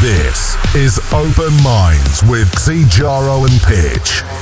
This is Open Minds with Xijaro and Pitch.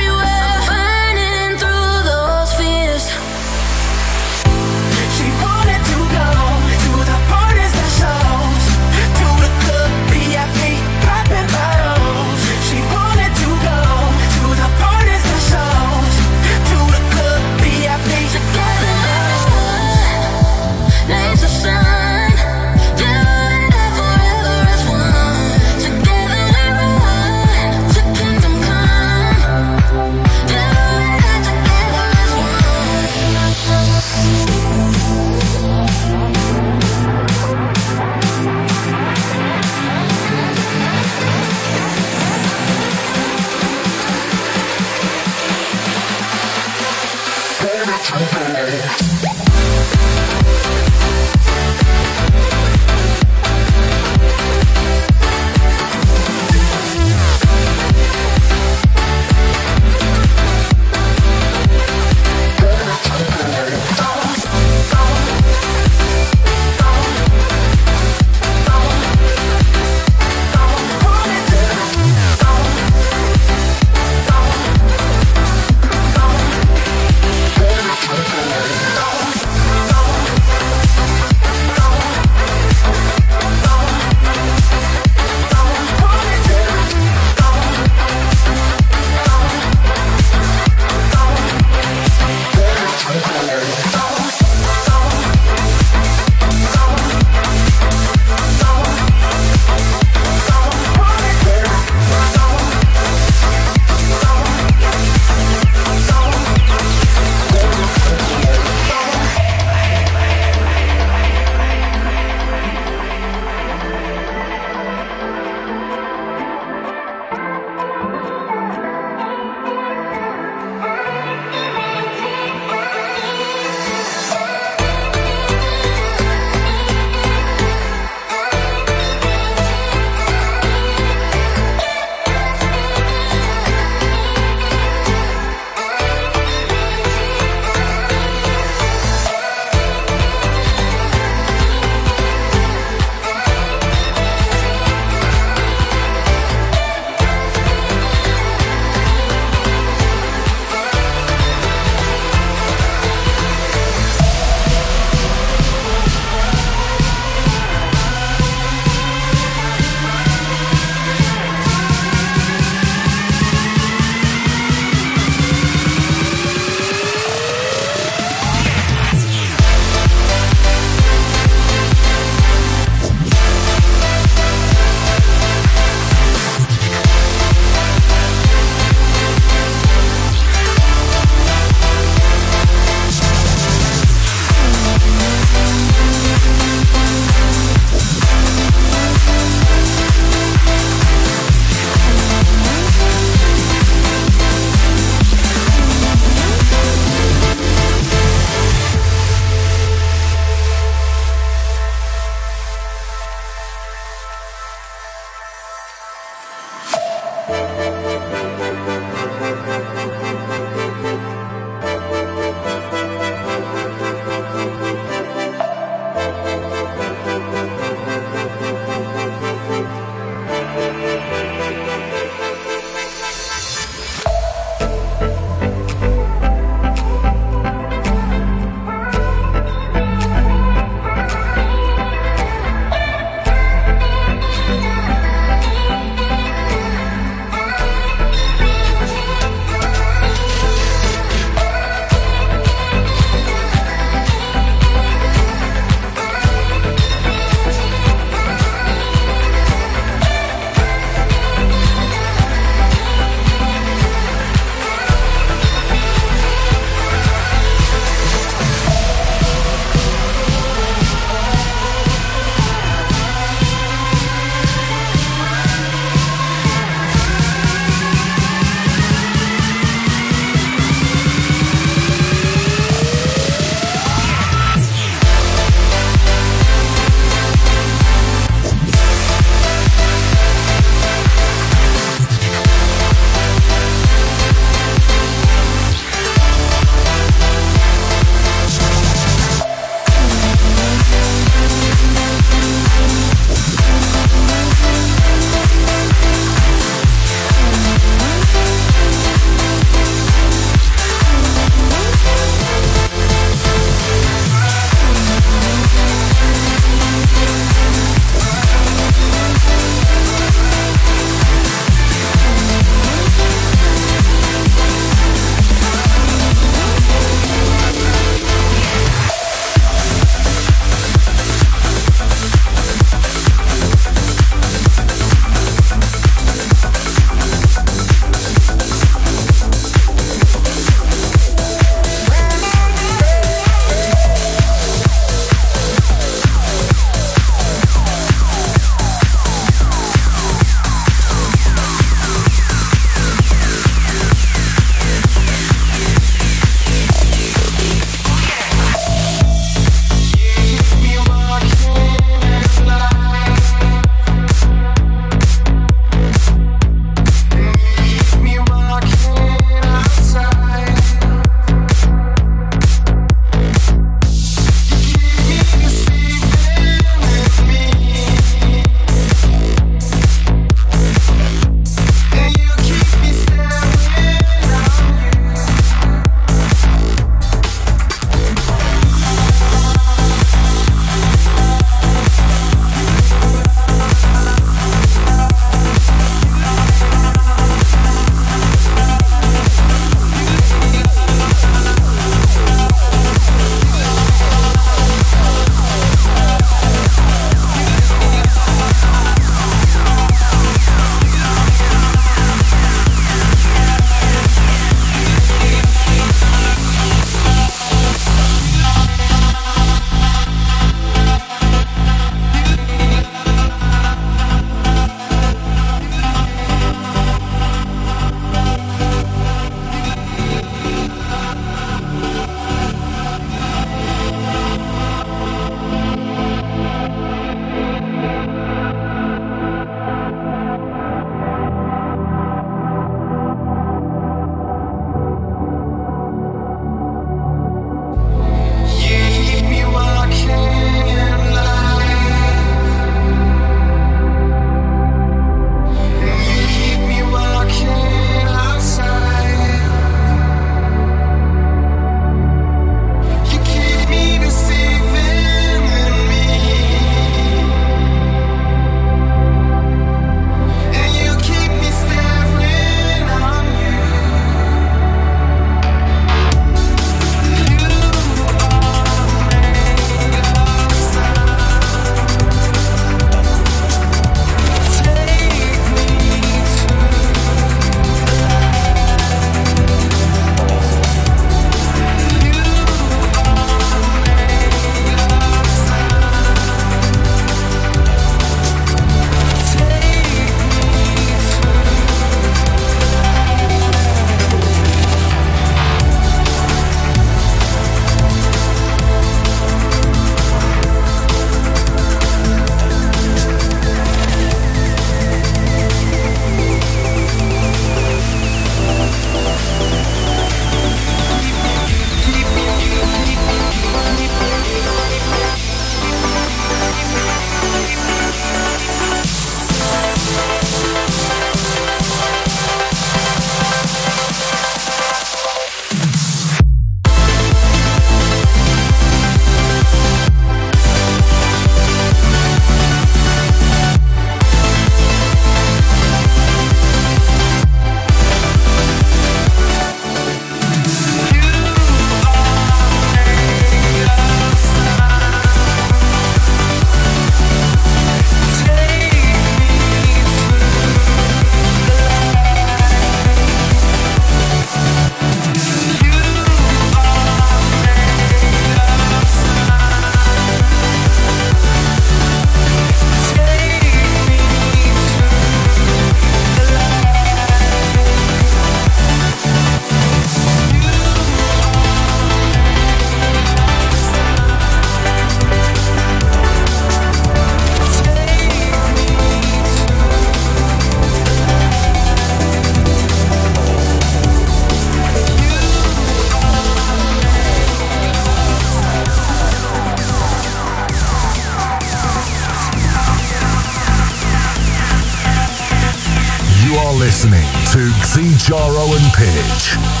To Xijaro and Pitch.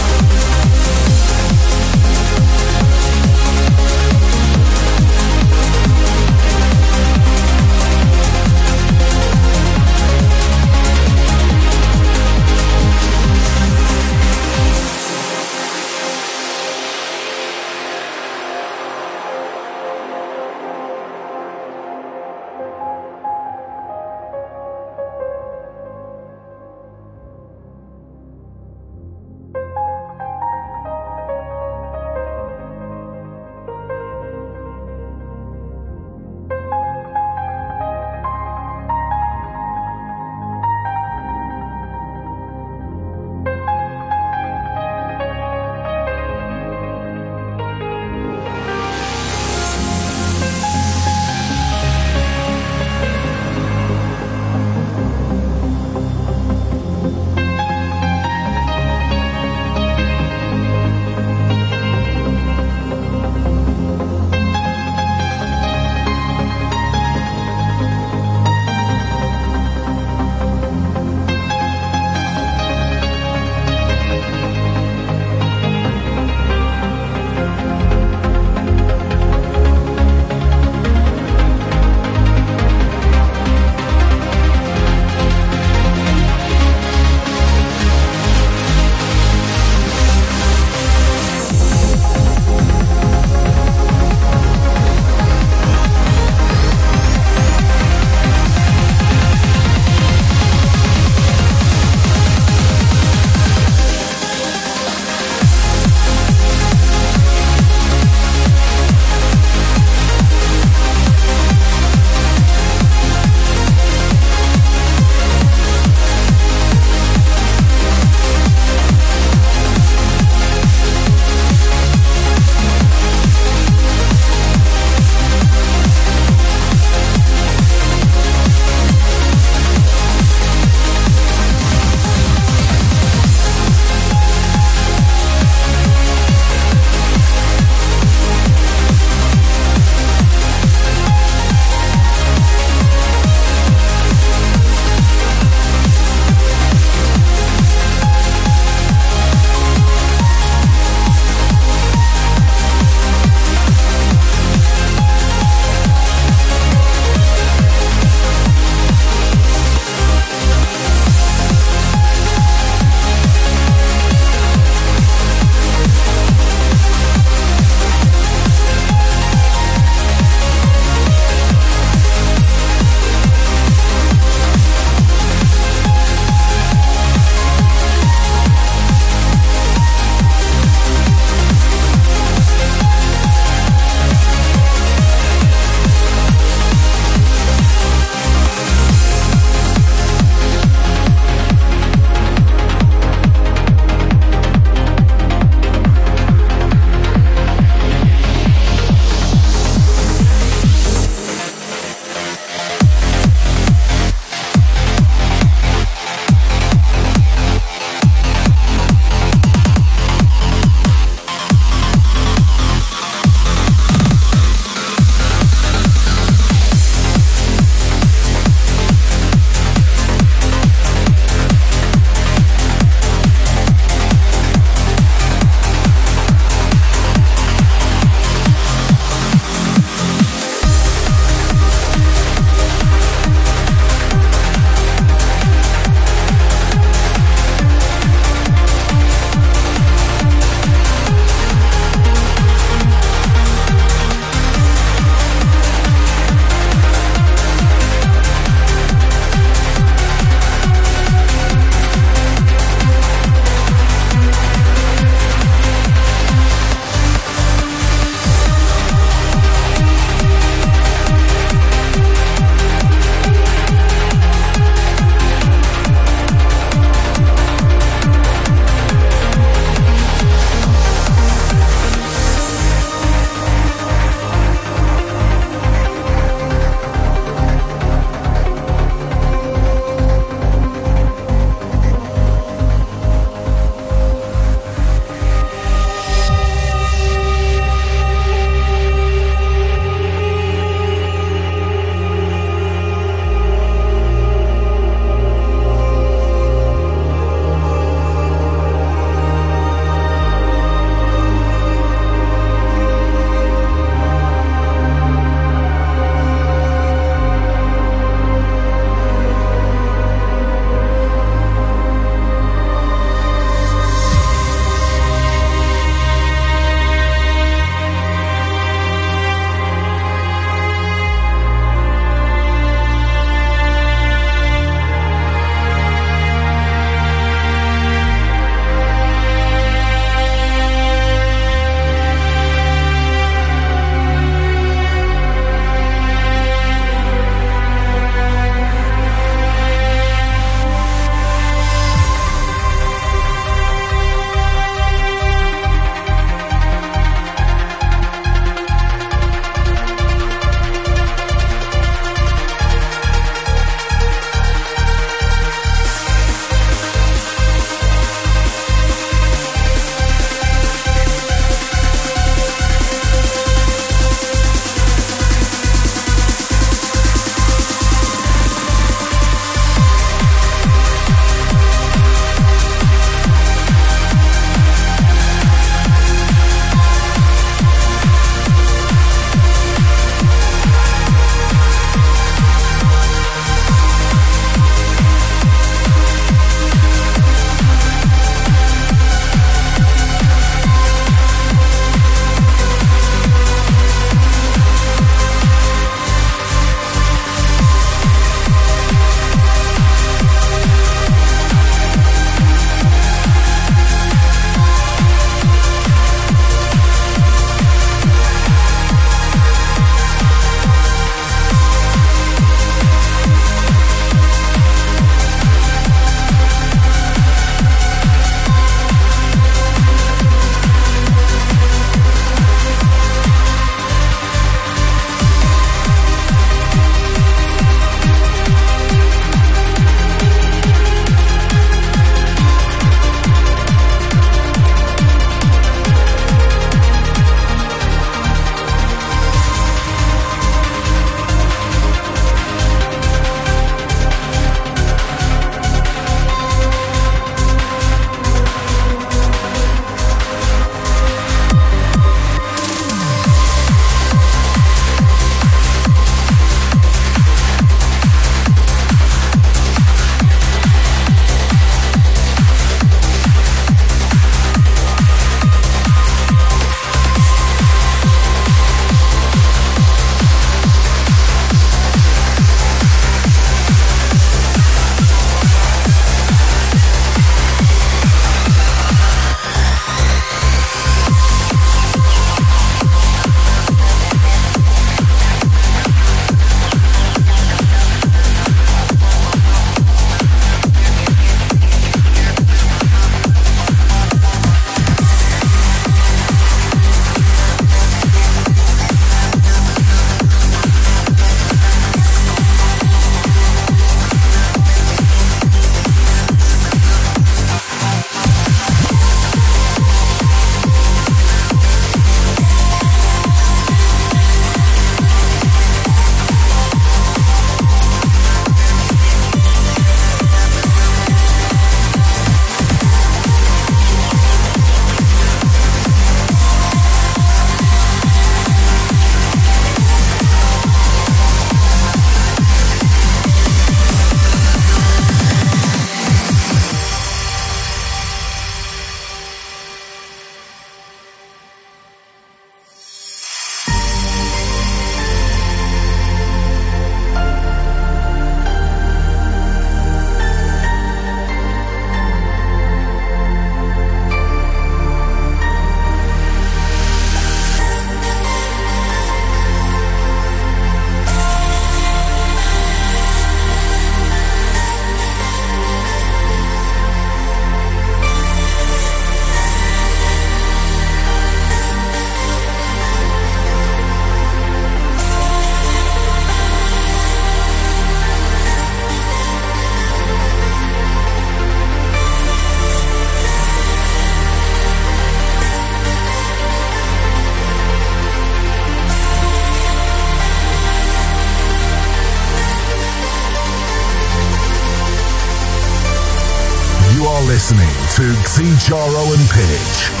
To Xijaro and Pitch.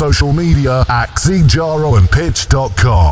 And social media at xijaroandpitch.com.